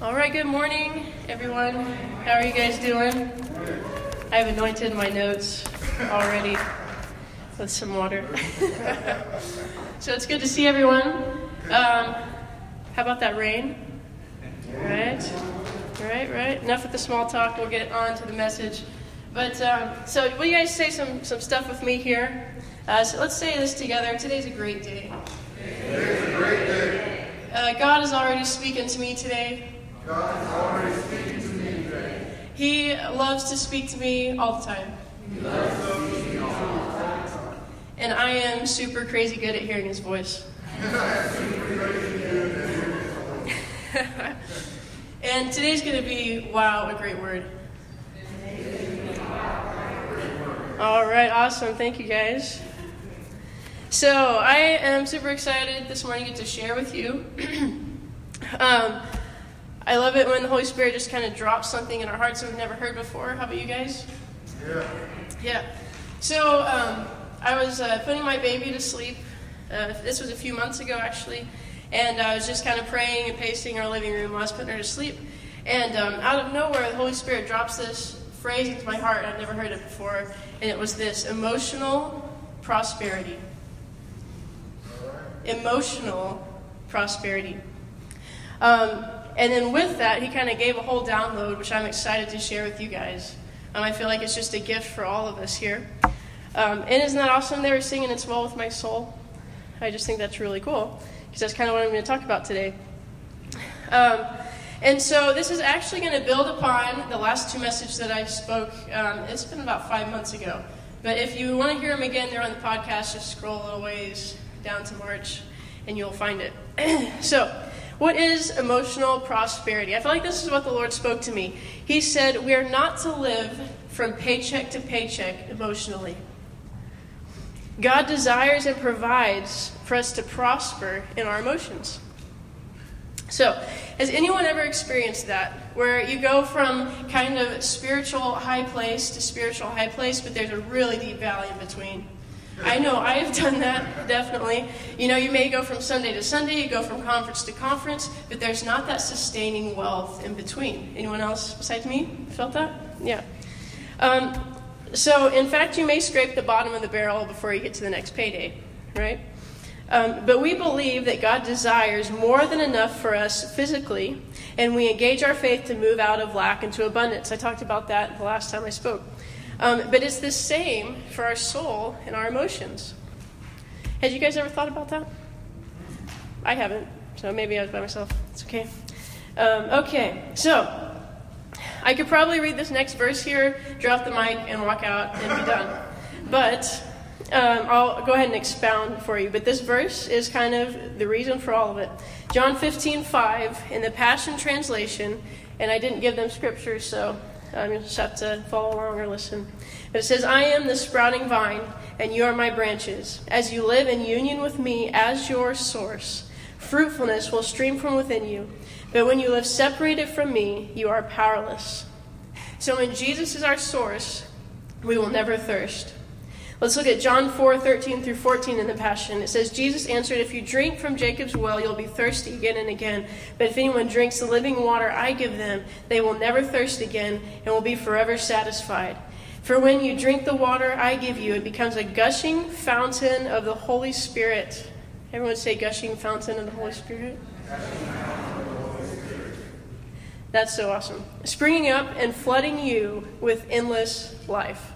All right, good morning, everyone. How are you guys doing? I've anointed my notes already with some water. so it's good to see everyone. Um, how about that rain? Right, right, right. Enough with the small talk. We'll get on to the message. But um, so, will you guys say some, some stuff with me here? Uh, so let's say this together. Today's a great day. Today's a great day. Uh, God is already speaking to me today. God is already speaking to me today. He loves to speak to me all the time. He loves to speak to me all the time. And I am super crazy good at hearing his voice. and today's going to be wow, a great word. All right, awesome. Thank you guys. So, I am super excited this morning to to share with you. um, I love it when the Holy Spirit just kind of drops something in our hearts that we've never heard before. How about you guys? Yeah. Yeah. So um, I was uh, putting my baby to sleep. Uh, this was a few months ago, actually. And I was just kind of praying and pacing our living room while I was putting her to sleep. And um, out of nowhere, the Holy Spirit drops this phrase into my heart. I've never heard it before. And it was this emotional prosperity. Emotional prosperity. Um, and then with that, he kind of gave a whole download, which I'm excited to share with you guys. Um, I feel like it's just a gift for all of us here. Um, and isn't that awesome? They were singing It's Well With My Soul. I just think that's really cool because that's kind of what I'm going to talk about today. Um, and so this is actually going to build upon the last two messages that I spoke. Um, it's been about five months ago. But if you want to hear them again, they're on the podcast. Just scroll a little ways down to March and you'll find it. so, what is emotional prosperity? I feel like this is what the Lord spoke to me. He said, We are not to live from paycheck to paycheck emotionally. God desires and provides for us to prosper in our emotions. So, has anyone ever experienced that? Where you go from kind of spiritual high place to spiritual high place, but there's a really deep valley in between? I know I have done that, definitely. You know, you may go from Sunday to Sunday, you go from conference to conference, but there's not that sustaining wealth in between. Anyone else besides me felt that? Yeah. Um, so, in fact, you may scrape the bottom of the barrel before you get to the next payday, right? Um, but we believe that God desires more than enough for us physically, and we engage our faith to move out of lack into abundance. I talked about that the last time I spoke. Um, but it's the same for our soul and our emotions. Had you guys ever thought about that? I haven't, so maybe I was by myself. It's okay. Um, okay, so I could probably read this next verse here, drop the mic, and walk out and be done. But um, I'll go ahead and expound for you. But this verse is kind of the reason for all of it. John 15, 5, in the Passion Translation, and I didn't give them scripture, so you just have to follow along or listen. But it says, I am the sprouting vine, and you are my branches. As you live in union with me as your source, fruitfulness will stream from within you. But when you live separated from me, you are powerless. So when Jesus is our source, we will never thirst. Let's look at John 4 13 through 14 in the Passion. It says, Jesus answered, If you drink from Jacob's well, you'll be thirsty again and again. But if anyone drinks the living water I give them, they will never thirst again and will be forever satisfied. For when you drink the water I give you, it becomes a gushing fountain of the Holy Spirit. Everyone say, gushing fountain of the Holy Spirit. That's so awesome. Springing up and flooding you with endless life.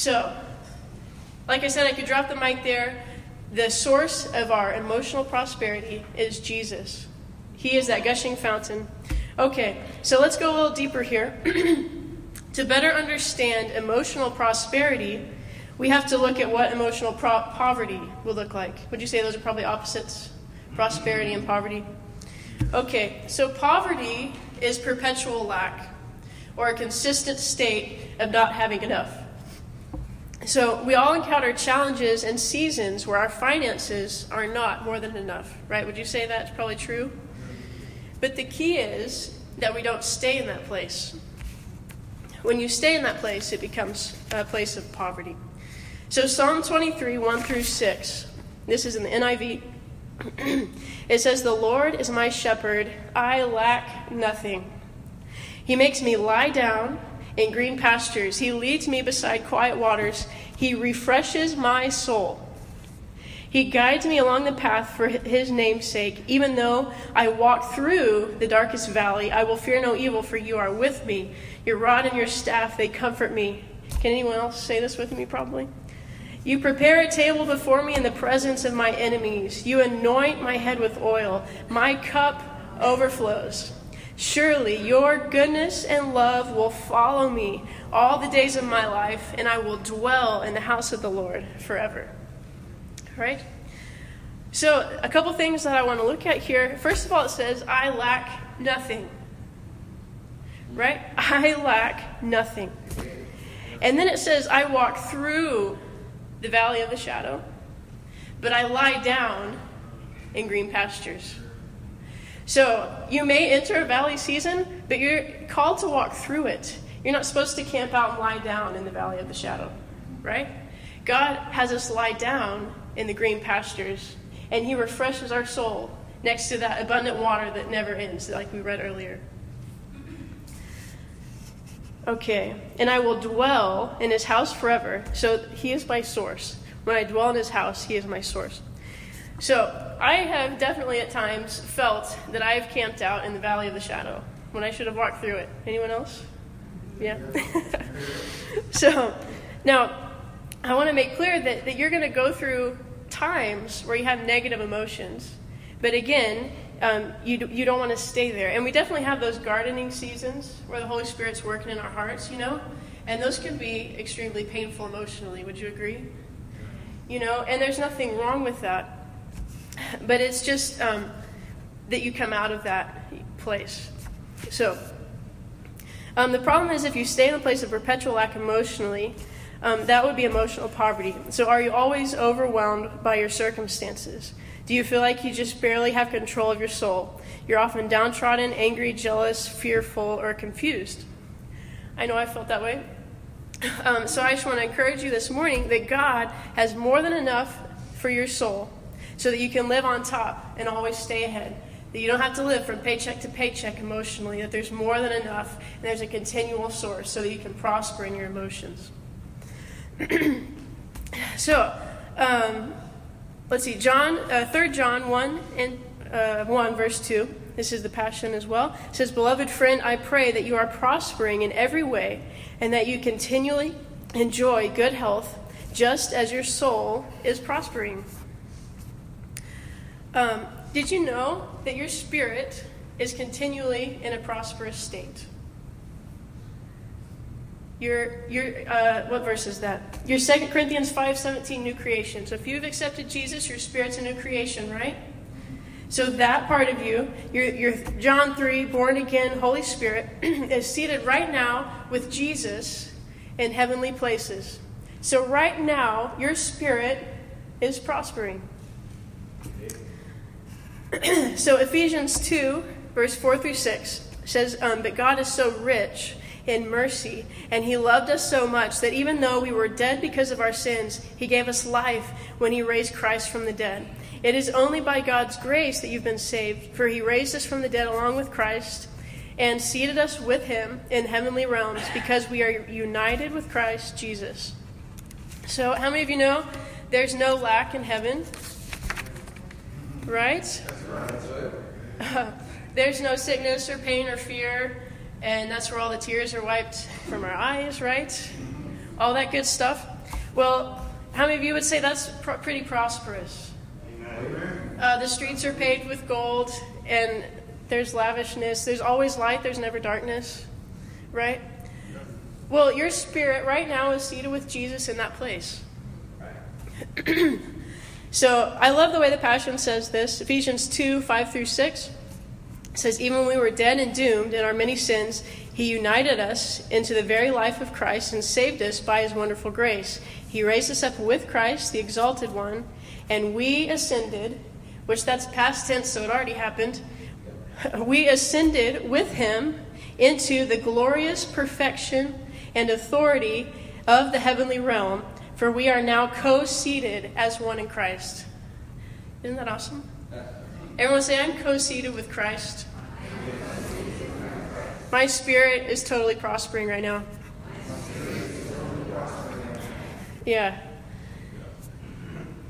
So, like I said, I could drop the mic there. The source of our emotional prosperity is Jesus. He is that gushing fountain. Okay, so let's go a little deeper here. to better understand emotional prosperity, we have to look at what emotional pro- poverty will look like. Would you say those are probably opposites? Prosperity and poverty? Okay, so poverty is perpetual lack or a consistent state of not having enough. So we all encounter challenges and seasons where our finances are not more than enough, right? Would you say that's probably true? But the key is that we don't stay in that place. When you stay in that place, it becomes a place of poverty. So Psalm 23, 1 through 6, this is in the NIV. it says, The Lord is my shepherd, I lack nothing. He makes me lie down in green pastures, He leads me beside quiet waters, He refreshes my soul. He guides me along the path for his name's sake. Even though I walk through the darkest valley, I will fear no evil, for you are with me. Your rod and your staff, they comfort me. Can anyone else say this with me, probably? You prepare a table before me in the presence of my enemies. You anoint my head with oil. My cup overflows. Surely your goodness and love will follow me all the days of my life, and I will dwell in the house of the Lord forever All right? So, a couple things that I want to look at here. First of all, it says, I lack nothing. Right? I lack nothing. And then it says, I walk through the valley of the shadow, but I lie down in green pastures. So, you may enter a valley season, but you're called to walk through it. You're not supposed to camp out and lie down in the valley of the shadow, right? God has us lie down in the green pastures, and He refreshes our soul next to that abundant water that never ends, like we read earlier. Okay, and I will dwell in His house forever. So He is my source. When I dwell in His house, He is my source. So I have definitely at times felt that I have camped out in the valley of the shadow when I should have walked through it. Anyone else? Yeah. so now I want to make clear that, that you're going to go through times where you have negative emotions. But again, um, you, you don't want to stay there. And we definitely have those gardening seasons where the Holy Spirit's working in our hearts, you know? And those can be extremely painful emotionally. Would you agree? You know, and there's nothing wrong with that. But it's just um, that you come out of that place. So, um, the problem is if you stay in a place of perpetual lack emotionally, um, that would be emotional poverty. So, are you always overwhelmed by your circumstances? Do you feel like you just barely have control of your soul? You're often downtrodden, angry, jealous, fearful, or confused. I know I felt that way. Um, so, I just want to encourage you this morning that God has more than enough for your soul so that you can live on top and always stay ahead. That you don't have to live from paycheck to paycheck emotionally, that there's more than enough and there's a continual source so that you can prosper in your emotions. so, um, let's see, John, uh, 3 John 1 and uh, 1, verse 2. This is the Passion as well. Says, Beloved friend, I pray that you are prospering in every way and that you continually enjoy good health just as your soul is prospering. Um, did you know that your spirit is continually in a prosperous state? Your, your, uh, what verse is that? Your 2 Corinthians 5.17, new creation. So if you've accepted Jesus, your spirit's a new creation, right? So that part of you, your, your John 3, born again, Holy Spirit, is seated right now with Jesus in heavenly places. So right now, your spirit is prospering. so Ephesians 2, verse 4 through 6 says, um, But God is so rich in mercy. And he loved us so much that even though we were dead because of our sins, he gave us life when he raised Christ from the dead. It is only by God's grace that you've been saved, for he raised us from the dead along with Christ and seated us with him in heavenly realms because we are united with Christ Jesus. So, how many of you know there's no lack in heaven? Right? Uh, there's no sickness or pain or fear and that's where all the tears are wiped from our eyes, right? All that good stuff. Well, how many of you would say that's pr- pretty prosperous? Uh, the streets are paved with gold, and there's lavishness. There's always light, there's never darkness, right? Well, your spirit right now is seated with Jesus in that place. so I love the way the Passion says this Ephesians 2 5 through 6 says, Even when we were dead and doomed in our many sins, he united us into the very life of Christ and saved us by his wonderful grace. He raised us up with Christ, the exalted one, and we ascended, which that's past tense, so it already happened. We ascended with him into the glorious perfection and authority of the heavenly realm, for we are now co seated as one in Christ. Isn't that awesome? Everyone say, I'm co seated with Christ. My spirit is totally prospering right now. Yeah.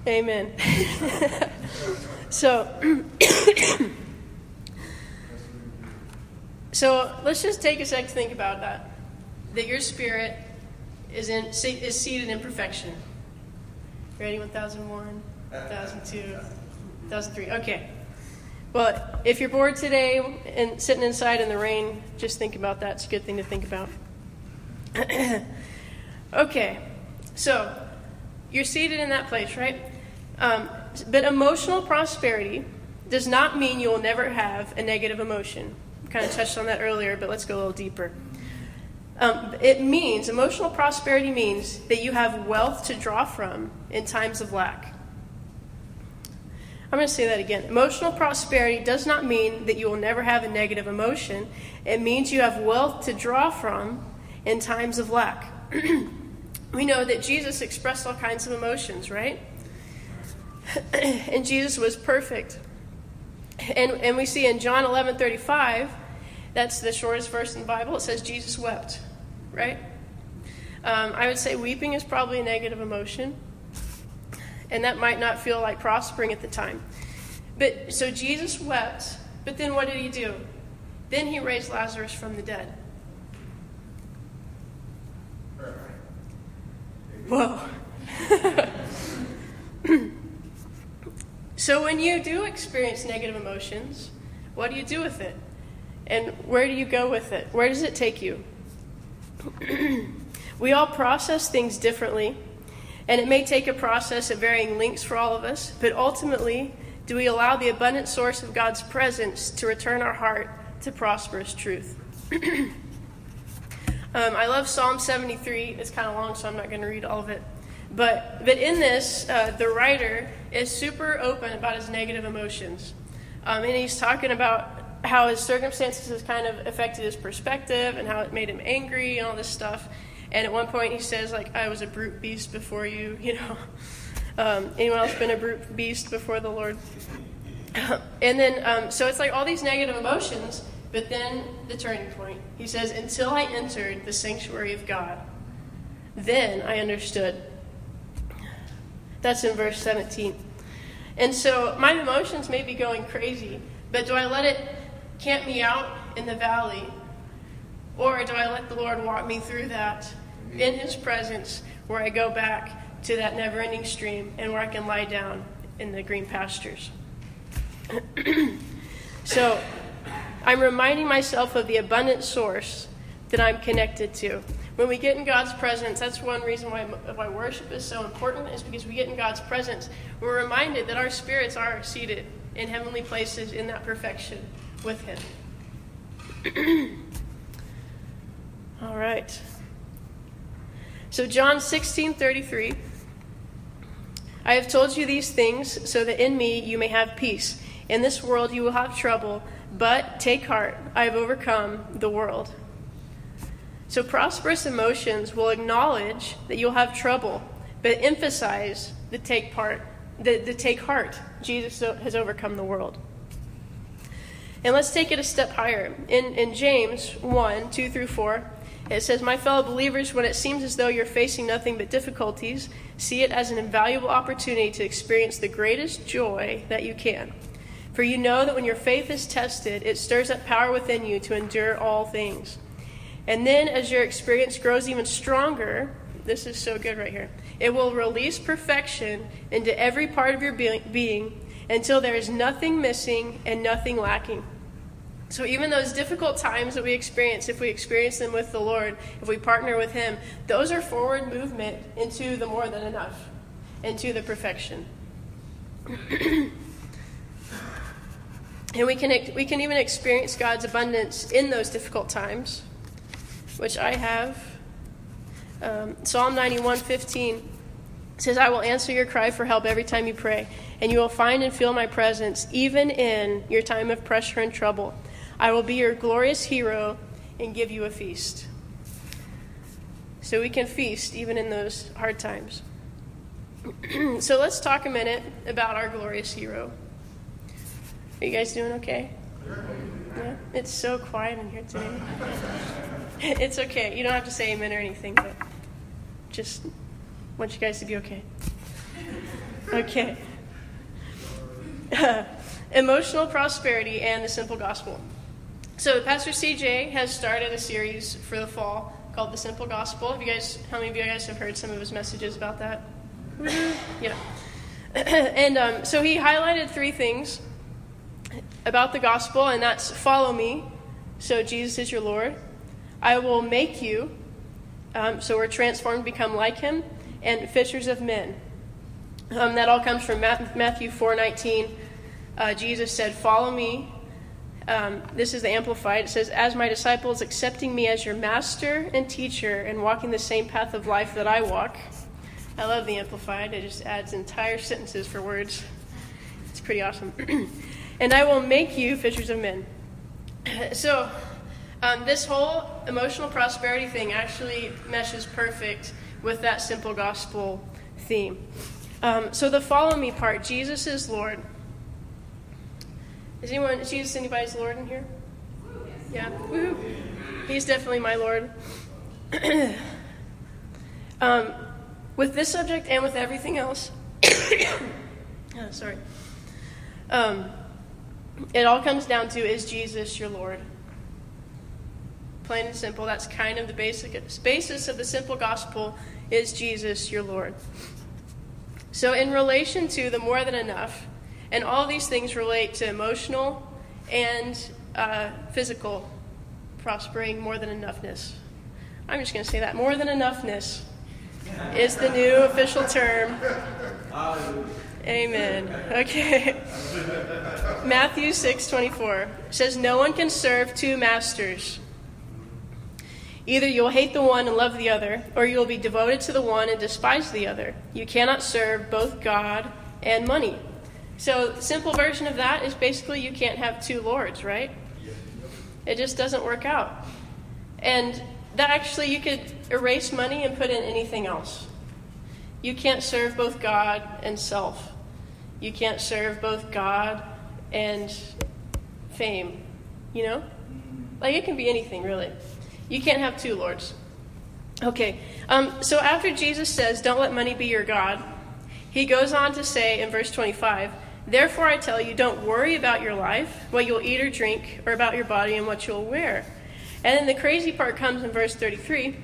Amen. so, so let's just take a sec to think about that. That your spirit is in is seated in perfection. Ready? 1001, 1002, 1003. Okay. Well, if you're bored today and sitting inside in the rain, just think about that. It's a good thing to think about. okay. So, you're seated in that place, right? Um, but emotional prosperity does not mean you will never have a negative emotion. Kind of touched on that earlier, but let's go a little deeper. Um, it means, emotional prosperity means that you have wealth to draw from in times of lack. I'm going to say that again. Emotional prosperity does not mean that you will never have a negative emotion. It means you have wealth to draw from in times of lack. we know that Jesus expressed all kinds of emotions, right? and Jesus was perfect. And, and we see in John 11 35, that's the shortest verse in the Bible, it says Jesus wept, right? Um, I would say weeping is probably a negative emotion and that might not feel like prospering at the time. But so Jesus wept, but then what did he do? Then he raised Lazarus from the dead. Whoa. so when you do experience negative emotions, what do you do with it? And where do you go with it? Where does it take you? We all process things differently and it may take a process at varying lengths for all of us, but ultimately, do we allow the abundant source of God's presence to return our heart to prosperous truth? um, I love Psalm 73. It's kind of long, so I'm not going to read all of it. But, but in this, uh, the writer is super open about his negative emotions. Um, and he's talking about how his circumstances has kind of affected his perspective and how it made him angry and all this stuff. And at one point, he says, like, I was a brute beast before you, you know. Um, anyone else been a brute beast before the Lord? and then, um, so it's like all these negative emotions, but then the turning point. He says, Until I entered the sanctuary of God, then I understood. That's in verse 17. And so my emotions may be going crazy, but do I let it camp me out in the valley? Or do I let the Lord walk me through that in His presence where I go back to that never ending stream and where I can lie down in the green pastures. so I'm reminding myself of the abundant source that I'm connected to. When we get in God's presence, that's one reason why, why worship is so important, is because we get in God's presence. We're reminded that our spirits are seated in heavenly places in that perfection with Him. All right. So, John 16 33. I have told you these things so that in me you may have peace. In this world you will have trouble, but take heart, I have overcome the world. So, prosperous emotions will acknowledge that you'll have trouble, but emphasize the take part, the, the take heart. Jesus has overcome the world. And let's take it a step higher. In, in James 1 2 through 4, it says, My fellow believers, when it seems as though you're facing nothing but difficulties, see it as an invaluable opportunity to experience the greatest joy that you can. For you know that when your faith is tested, it stirs up power within you to endure all things. And then, as your experience grows even stronger, this is so good right here, it will release perfection into every part of your being until there is nothing missing and nothing lacking. So, even those difficult times that we experience, if we experience them with the Lord, if we partner with Him, those are forward movement into the more than enough, into the perfection. and we can, we can even experience God's abundance in those difficult times, which I have. Um, Psalm 91 15 says, I will answer your cry for help every time you pray, and you will find and feel my presence even in your time of pressure and trouble. I will be your glorious hero and give you a feast. So we can feast even in those hard times. so let's talk a minute about our glorious hero. Are you guys doing okay? Yeah? It's so quiet in here today. it's okay. You don't have to say amen or anything, but just want you guys to be okay. Okay. emotional prosperity and the simple gospel. So, Pastor CJ has started a series for the fall called The Simple Gospel. Have you guys, how many of you guys have heard some of his messages about that? yeah. and um, so he highlighted three things about the gospel, and that's follow me, so Jesus is your Lord. I will make you, um, so we're transformed, become like him, and fishers of men. Um, that all comes from Matthew 4:19. Uh, Jesus said, "Follow me." Um, this is the Amplified. It says, "As my disciples, accepting me as your master and teacher, and walking the same path of life that I walk." I love the Amplified. It just adds entire sentences for words. It's pretty awesome. and I will make you fishers of men. So, um, this whole emotional prosperity thing actually meshes perfect with that simple gospel theme. Um, so, the follow me part Jesus is Lord. Is anyone, Jesus anybody's Lord in here? Yeah. Woo-hoo. He's definitely my Lord. um, with this subject and with everything else, oh, sorry. Um, it all comes down to is Jesus your Lord? Plain and simple. That's kind of the basic basis of the simple gospel is Jesus your Lord. So, in relation to the more than enough, and all these things relate to emotional and uh, physical prospering, more than enoughness. I'm just going to say that more than enoughness is the new official term. Amen. Okay. Matthew 6:24 says no one can serve two masters. Either you'll hate the one and love the other, or you'll be devoted to the one and despise the other. You cannot serve both God and money. So, simple version of that is basically you can't have two lords, right? It just doesn't work out. And that actually you could erase money and put in anything else. You can't serve both God and self. You can't serve both God and fame. You know? Like it can be anything, really. You can't have two lords. Okay, um, so after Jesus says, Don't let money be your God, he goes on to say in verse 25, Therefore I tell you, don't worry about your life, what you'll eat or drink, or about your body and what you'll wear. And then the crazy part comes in verse 33.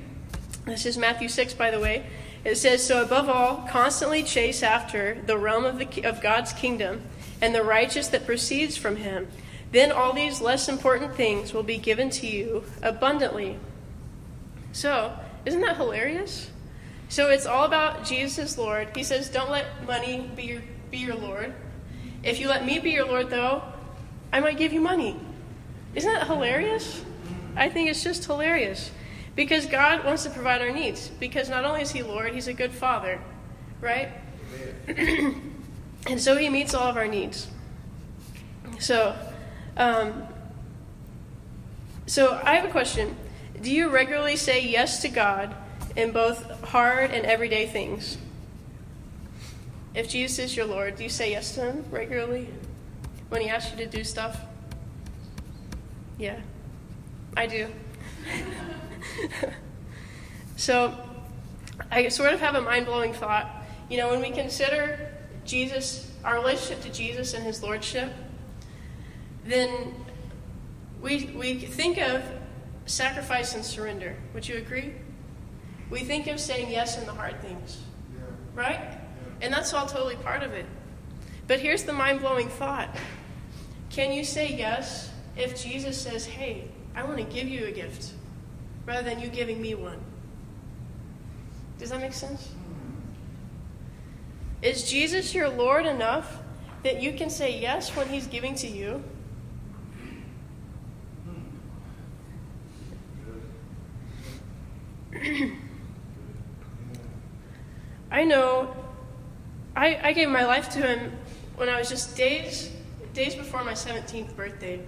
This is Matthew 6, by the way. It says, So above all, constantly chase after the realm of, the, of God's kingdom and the righteous that proceeds from him. Then all these less important things will be given to you abundantly. So, isn't that hilarious? So it's all about Jesus Lord. He says, Don't let money be your, be your Lord. If you let me be your Lord, though, I might give you money. Isn't that hilarious? I think it's just hilarious. Because God wants to provide our needs. Because not only is He Lord, He's a good Father, right? and so He meets all of our needs. So, um, so I have a question. Do you regularly say yes to God in both hard and everyday things? If Jesus is your Lord, do you say yes to Him regularly when He asks you to do stuff? Yeah, I do. so I sort of have a mind blowing thought. You know, when we consider Jesus, our relationship to Jesus and his lordship, then we, we think of sacrifice and surrender. Would you agree? We think of saying yes in the hard things, yeah. right? Yeah. And that's all totally part of it. But here's the mind blowing thought Can you say yes if Jesus says, hey, I want to give you a gift? rather than you giving me one. Does that make sense? Mm-hmm. Is Jesus your Lord enough that you can say yes when He's giving to you? I know I, I gave my life to Him when I was just days days before my 17th birthday.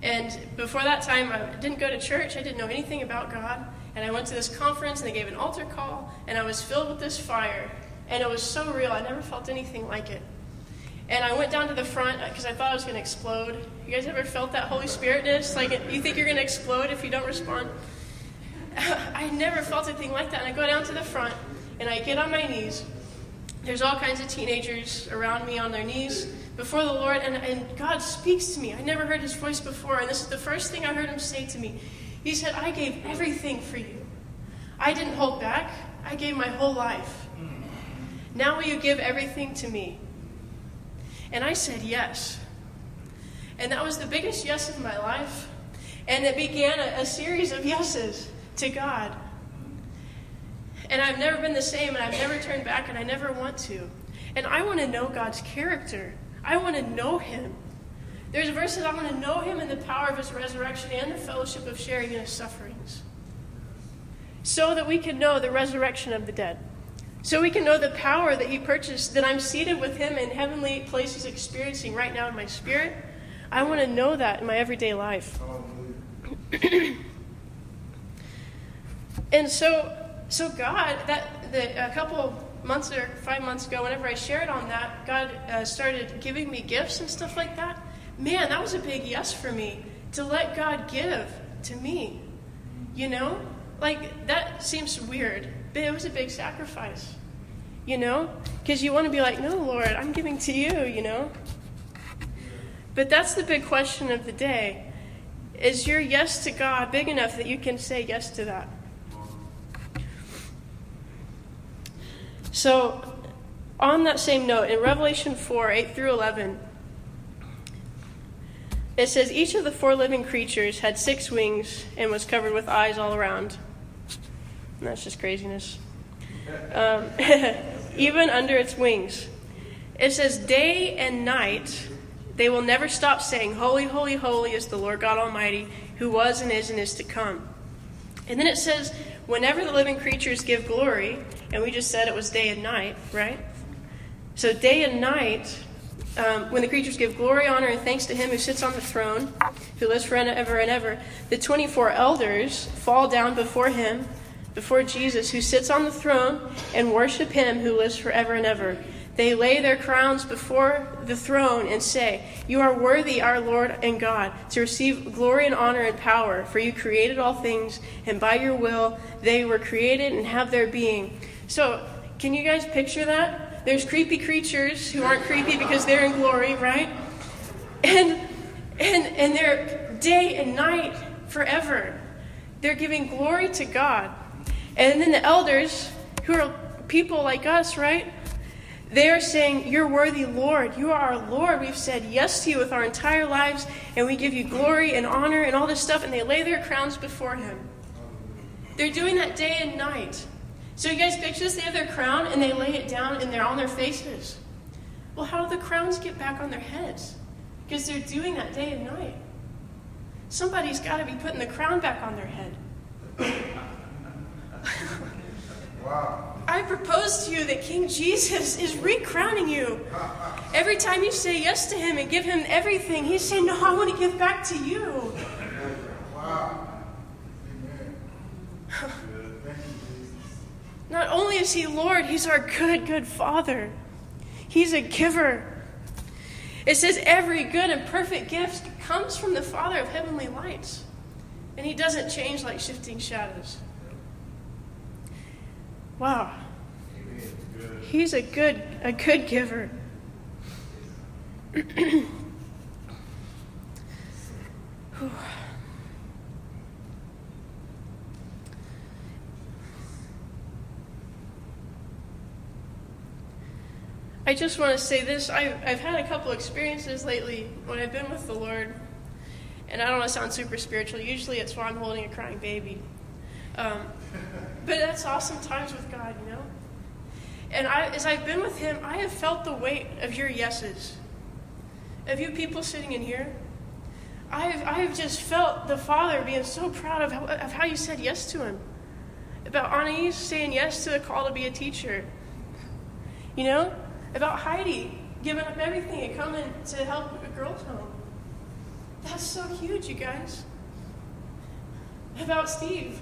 And before that time, I didn't go to church. I didn't know anything about God. And I went to this conference, and they gave an altar call, and I was filled with this fire. And it was so real. I never felt anything like it. And I went down to the front uh, because I thought I was going to explode. You guys ever felt that Holy Spiritness? Like you think you're going to explode if you don't respond? I never felt anything like that. And I go down to the front and I get on my knees. There's all kinds of teenagers around me on their knees before the Lord, and, and God speaks to me. I never heard his voice before, and this is the first thing I heard him say to me. He said, I gave everything for you. I didn't hold back, I gave my whole life. Now will you give everything to me? And I said yes. And that was the biggest yes of my life. And it began a, a series of yeses to God. And I've never been the same, and I've never turned back, and I never want to. And I want to know God's character. I want to know Him. There's verses I want to know Him in the power of His resurrection and the fellowship of sharing in His sufferings. So that we can know the resurrection of the dead. So we can know the power that He purchased, that I'm seated with Him in heavenly places, experiencing right now in my spirit. I want to know that in my everyday life. and so, so God, that the, a couple months or five months ago, whenever I shared on that, God uh, started giving me gifts and stuff like that. Man, that was a big yes for me to let God give to me. You know, like that seems weird, but it was a big sacrifice. You know, because you want to be like, no, Lord, I'm giving to you. You know. But that's the big question of the day. Is your yes to God big enough that you can say yes to that? So, on that same note, in Revelation 4 8 through 11, it says, Each of the four living creatures had six wings and was covered with eyes all around. And that's just craziness. Um, even under its wings. It says, Day and night they will never stop saying, Holy, holy, holy is the Lord God Almighty, who was and is and is to come. And then it says, Whenever the living creatures give glory, and we just said it was day and night, right? So, day and night, um, when the creatures give glory, honor, and thanks to him who sits on the throne, who lives forever and ever, the 24 elders fall down before him, before Jesus, who sits on the throne, and worship him who lives forever and ever. They lay their crowns before the throne and say, You are worthy, our Lord and God, to receive glory and honor and power, for you created all things, and by your will they were created and have their being. So, can you guys picture that? There's creepy creatures who aren't creepy because they're in glory, right? And and and they're day and night forever. They're giving glory to God. And then the elders, who are people like us, right? They're saying, You're worthy, Lord. You are our Lord. We've said yes to you with our entire lives, and we give you glory and honor and all this stuff. And they lay their crowns before Him. They're doing that day and night. So, you guys picture this? They have their crown and they lay it down and they're on their faces. Well, how do the crowns get back on their heads? Because they're doing that day and night. Somebody's got to be putting the crown back on their head. Wow. I propose to you that King Jesus is recrowning you. Every time you say yes to him and give him everything, he's saying, No, I want to give back to you. Wow. Amen. Good. Thank you, Jesus. Not only is he Lord, he's our good, good Father. He's a giver. It says every good and perfect gift comes from the Father of heavenly lights. And he doesn't change like shifting shadows. Wow. He's a good a good giver. I just want to say this. I've, I've had a couple experiences lately when I've been with the Lord, and I don't want to sound super spiritual. Usually it's when I'm holding a crying baby. Um, but that's awesome times with God, you know? And I, as I've been with Him, I have felt the weight of your yeses. Of you people sitting in here, I've, I've just felt the Father being so proud of how, of how you said yes to Him. About Anais saying yes to the call to be a teacher. You know? About Heidi giving up everything and coming to help a girls' home. That's so huge, you guys. About Steve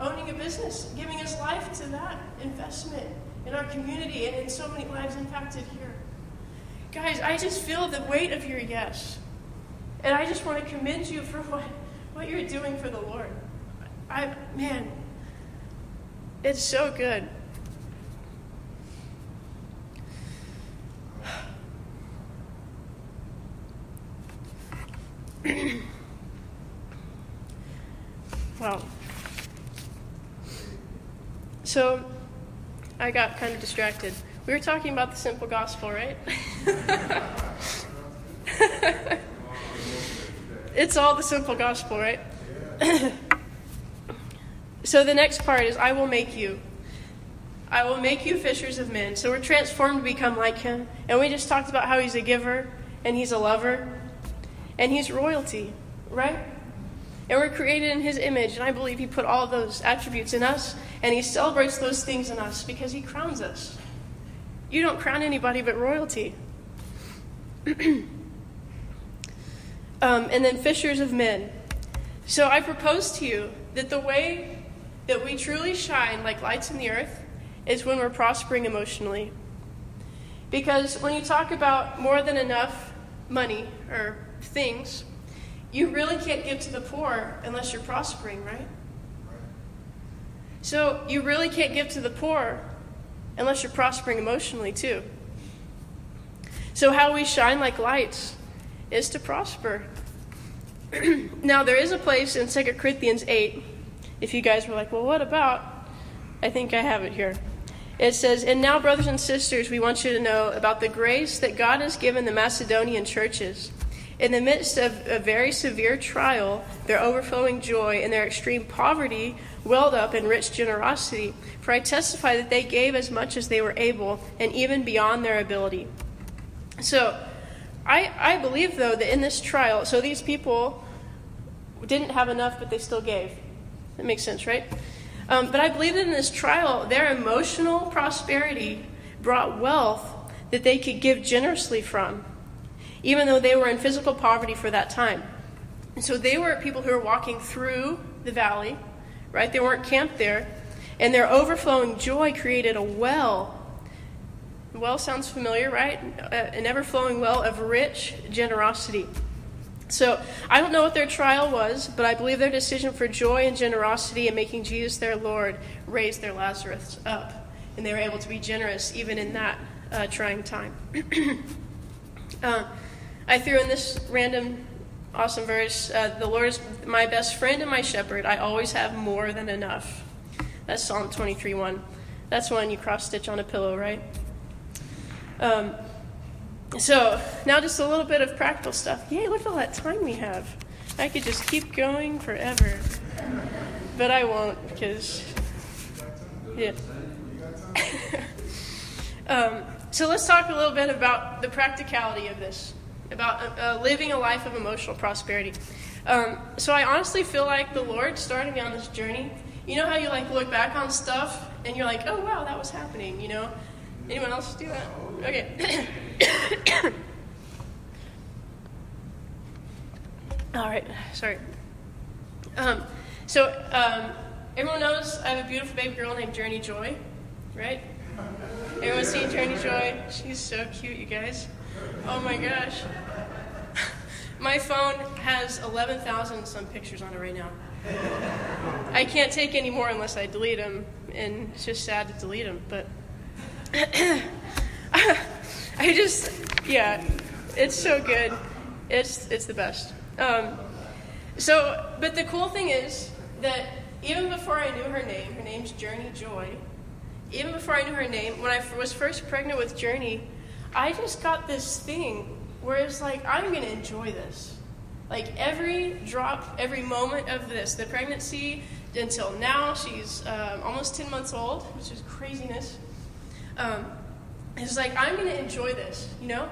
owning a business, giving his life to that investment in our community and in so many lives impacted here. guys, I just feel the weight of your yes. And I just want to commend you for what, what you're doing for the Lord. I, man, it's so good. wow. So, I got kind of distracted. We were talking about the simple gospel, right? it's all the simple gospel, right? so the next part is I will make you. I will make you fishers of men. So we're transformed to become like him. And we just talked about how he's a giver and he's a lover and he's royalty, right? And we're created in his image. And I believe he put all those attributes in us and he celebrates those things in us because he crowns us. You don't crown anybody but royalty. um, and then fishers of men. So I propose to you that the way that we truly shine like lights in the earth is when we're prospering emotionally. Because when you talk about more than enough money or things, you really can't give to the poor unless you're prospering, right? So you really can't give to the poor unless you're prospering emotionally, too. So, how we shine like lights is to prosper. now, there is a place in 2 Corinthians 8, if you guys were like, well, what about? I think I have it here. It says, And now, brothers and sisters, we want you to know about the grace that God has given the Macedonian churches. In the midst of a very severe trial, their overflowing joy and their extreme poverty welled up in rich generosity. For I testify that they gave as much as they were able, and even beyond their ability. So, I, I believe, though, that in this trial, so these people didn't have enough, but they still gave. That makes sense, right? Um, but I believe that in this trial, their emotional prosperity brought wealth that they could give generously from, even though they were in physical poverty for that time. And so they were people who were walking through the valley, right? They weren't camped there. And their overflowing joy created a well. Well sounds familiar, right? An ever flowing well of rich generosity. So I don't know what their trial was, but I believe their decision for joy and generosity and making Jesus their Lord raised their Lazarus up. And they were able to be generous even in that uh, trying time. uh, I threw in this random awesome verse uh, The Lord is my best friend and my shepherd. I always have more than enough. That's Psalm 23 1. That's one you cross stitch on a pillow, right? Um, so, now just a little bit of practical stuff. Yay, look at all that time we have. I could just keep going forever. But I won't because, yeah. um, so, let's talk a little bit about the practicality of this, about uh, living a life of emotional prosperity. Um, so, I honestly feel like the Lord started me on this journey. You know how you like look back on stuff and you're like, oh wow, that was happening, you know? Anyone else do that? Okay. All right, sorry. Um, so, um, everyone knows I have a beautiful baby girl named Journey Joy, right? Everyone seen Journey Joy? She's so cute, you guys. Oh my gosh. My phone has 11,000 some pictures on it right now. I can't take any more unless I delete them, and it's just sad to delete them, but. I just, yeah, it's so good. It's it's the best. Um, so, but the cool thing is that even before I knew her name, her name's Journey Joy. Even before I knew her name, when I was first pregnant with Journey, I just got this thing where it's like I'm gonna enjoy this. Like every drop, every moment of this, the pregnancy until now, she's um, almost 10 months old, which is craziness. Um, it's like I'm going to enjoy this, you know.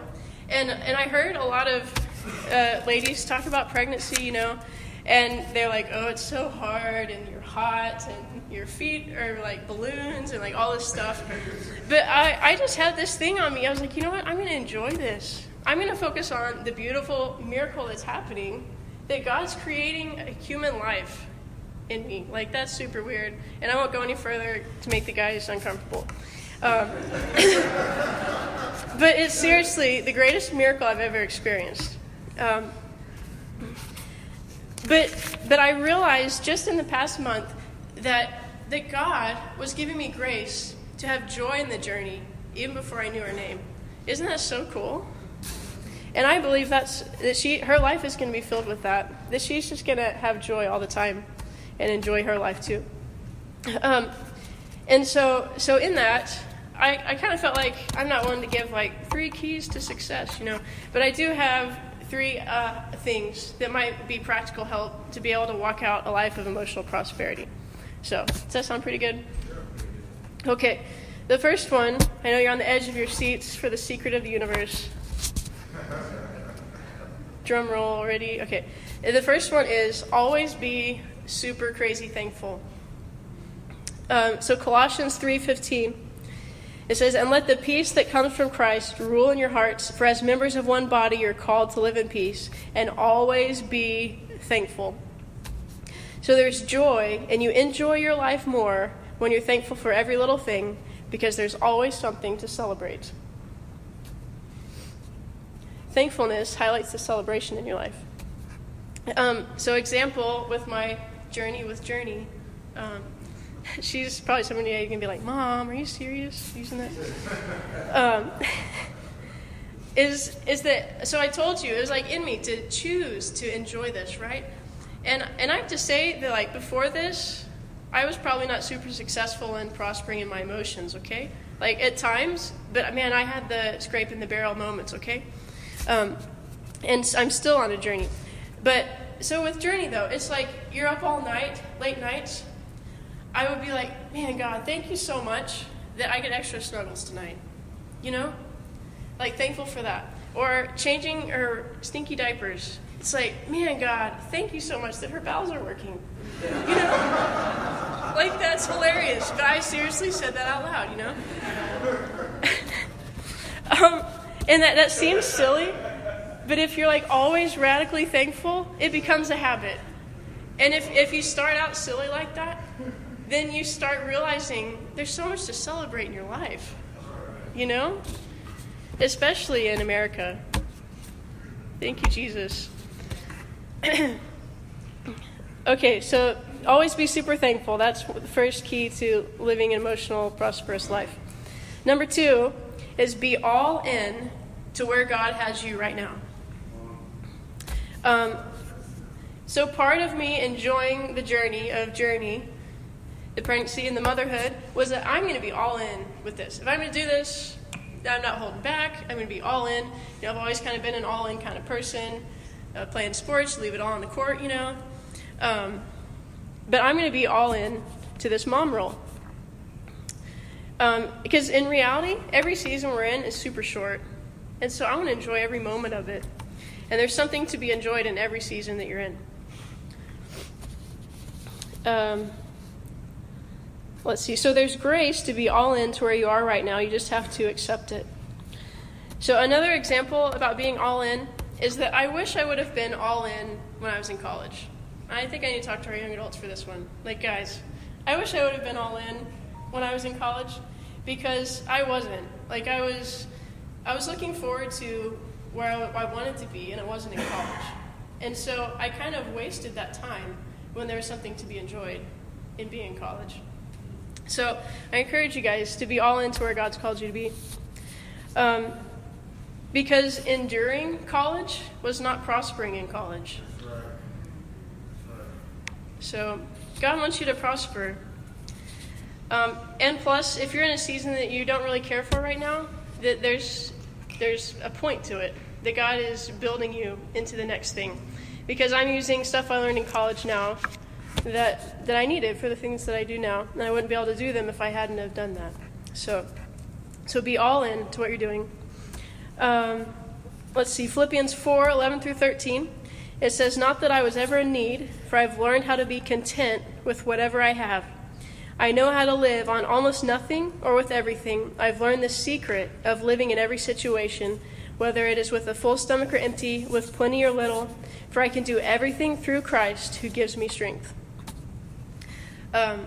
And and I heard a lot of uh, ladies talk about pregnancy, you know, and they're like, oh, it's so hard, and you're hot, and your feet are like balloons, and like all this stuff. But I I just had this thing on me. I was like, you know what? I'm going to enjoy this. I'm going to focus on the beautiful miracle that's happening, that God's creating a human life in me. Like that's super weird, and I won't go any further to make the guys uncomfortable. Um, but it's seriously the greatest miracle I've ever experienced. Um, but but I realized just in the past month that that God was giving me grace to have joy in the journey even before I knew her name. Isn't that so cool? And I believe that's that she her life is going to be filled with that. That she's just going to have joy all the time and enjoy her life too. Um, and so so in that I, I kind of felt like I'm not one to give like three keys to success, you know, but I do have three uh, things that might be practical help to be able to walk out a life of emotional prosperity. So, does that sound pretty good? Okay, the first one, I know you're on the edge of your seats for the secret of the universe. Drum roll already. Okay, the first one is always be super crazy thankful. Um, so Colossians three fifteen it says, And let the peace that comes from Christ rule in your hearts, for as members of one body you're called to live in peace, and always be thankful. So there's joy, and you enjoy your life more when you're thankful for every little thing, because there's always something to celebrate. Thankfulness highlights the celebration in your life. Um, so, example with my journey with Journey. Um, she's probably somebody you can be like, Mom, are you serious using that? um, is is that so? I told you it was like in me to choose to enjoy this, right? And and I have to say that like before this, I was probably not super successful in prospering in my emotions. Okay, like at times, but man, I had the scrape in the barrel moments. Okay, um, and I'm still on a journey. But so with journey though, it's like you're up all night, late nights I would be like, man, God, thank you so much that I get extra snuggles tonight. You know? Like, thankful for that. Or changing her stinky diapers. It's like, man, God, thank you so much that her bowels are working. You know? like, that's hilarious. But I seriously said that out loud, you know? um, and that, that seems silly, but if you're like always radically thankful, it becomes a habit. And if, if you start out silly like that, then you start realizing there's so much to celebrate in your life. You know? Especially in America. Thank you, Jesus. okay, so always be super thankful. That's the first key to living an emotional, prosperous life. Number two is be all in to where God has you right now. Um, so, part of me enjoying the journey of journey the pregnancy and the motherhood was that I'm going to be all in with this. If I'm going to do this, I'm not holding back. I'm going to be all in. You know, I've always kind of been an all in kind of person, uh, playing sports, leave it all on the court, you know. Um, but I'm going to be all in to this mom role. Um, because in reality, every season we're in is super short. And so I want to enjoy every moment of it. And there's something to be enjoyed in every season that you're in. Um, Let's see. So there's grace to be all in to where you are right now. You just have to accept it. So another example about being all in is that I wish I would have been all in when I was in college. I think I need to talk to our young adults for this one. Like, guys, I wish I would have been all in when I was in college because I wasn't. Like, I was, I was looking forward to where I, I wanted to be, and it wasn't in college. And so I kind of wasted that time when there was something to be enjoyed in being in college. So I encourage you guys to be all into where God's called you to be. Um, because enduring college was not prospering in college. So God wants you to prosper. Um, and plus, if you're in a season that you don't really care for right now, that there's there's a point to it that God is building you into the next thing. Because I'm using stuff I learned in college now that, that I needed for the things that I do now. And I wouldn't be able to do them if I hadn't have done that. So, so be all in to what you're doing. Um, let's see, Philippians 4 11 through 13. It says, Not that I was ever in need, for I've learned how to be content with whatever I have. I know how to live on almost nothing or with everything. I've learned the secret of living in every situation, whether it is with a full stomach or empty, with plenty or little, for I can do everything through Christ who gives me strength. Um,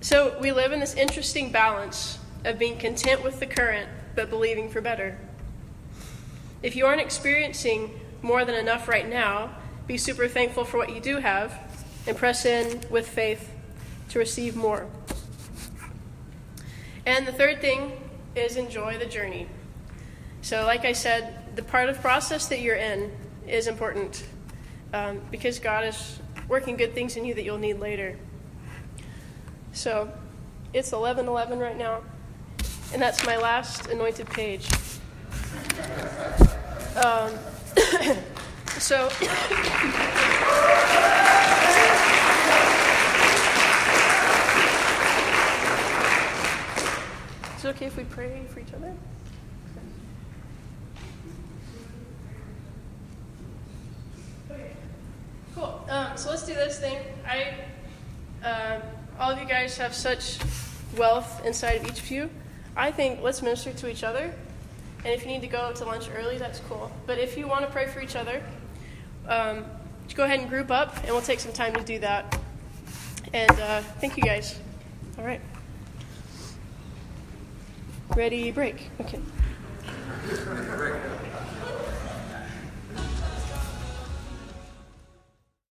so we live in this interesting balance of being content with the current but believing for better. If you aren't experiencing more than enough right now, be super thankful for what you do have and press in with faith to receive more. And the third thing is enjoy the journey. So, like I said, the part of process that you're in is important um, because God is working good things in you that you'll need later. So, it's 11:11 right now, and that's my last anointed page. Um, so. Is it okay if we pray for each other? Cool. Um, so let's do this thing. I, um, all of you guys have such wealth inside of each of you. I think let's minister to each other. And if you need to go to lunch early, that's cool. But if you want to pray for each other, um, just go ahead and group up, and we'll take some time to do that. And uh, thank you guys. All right. Ready, break. Okay.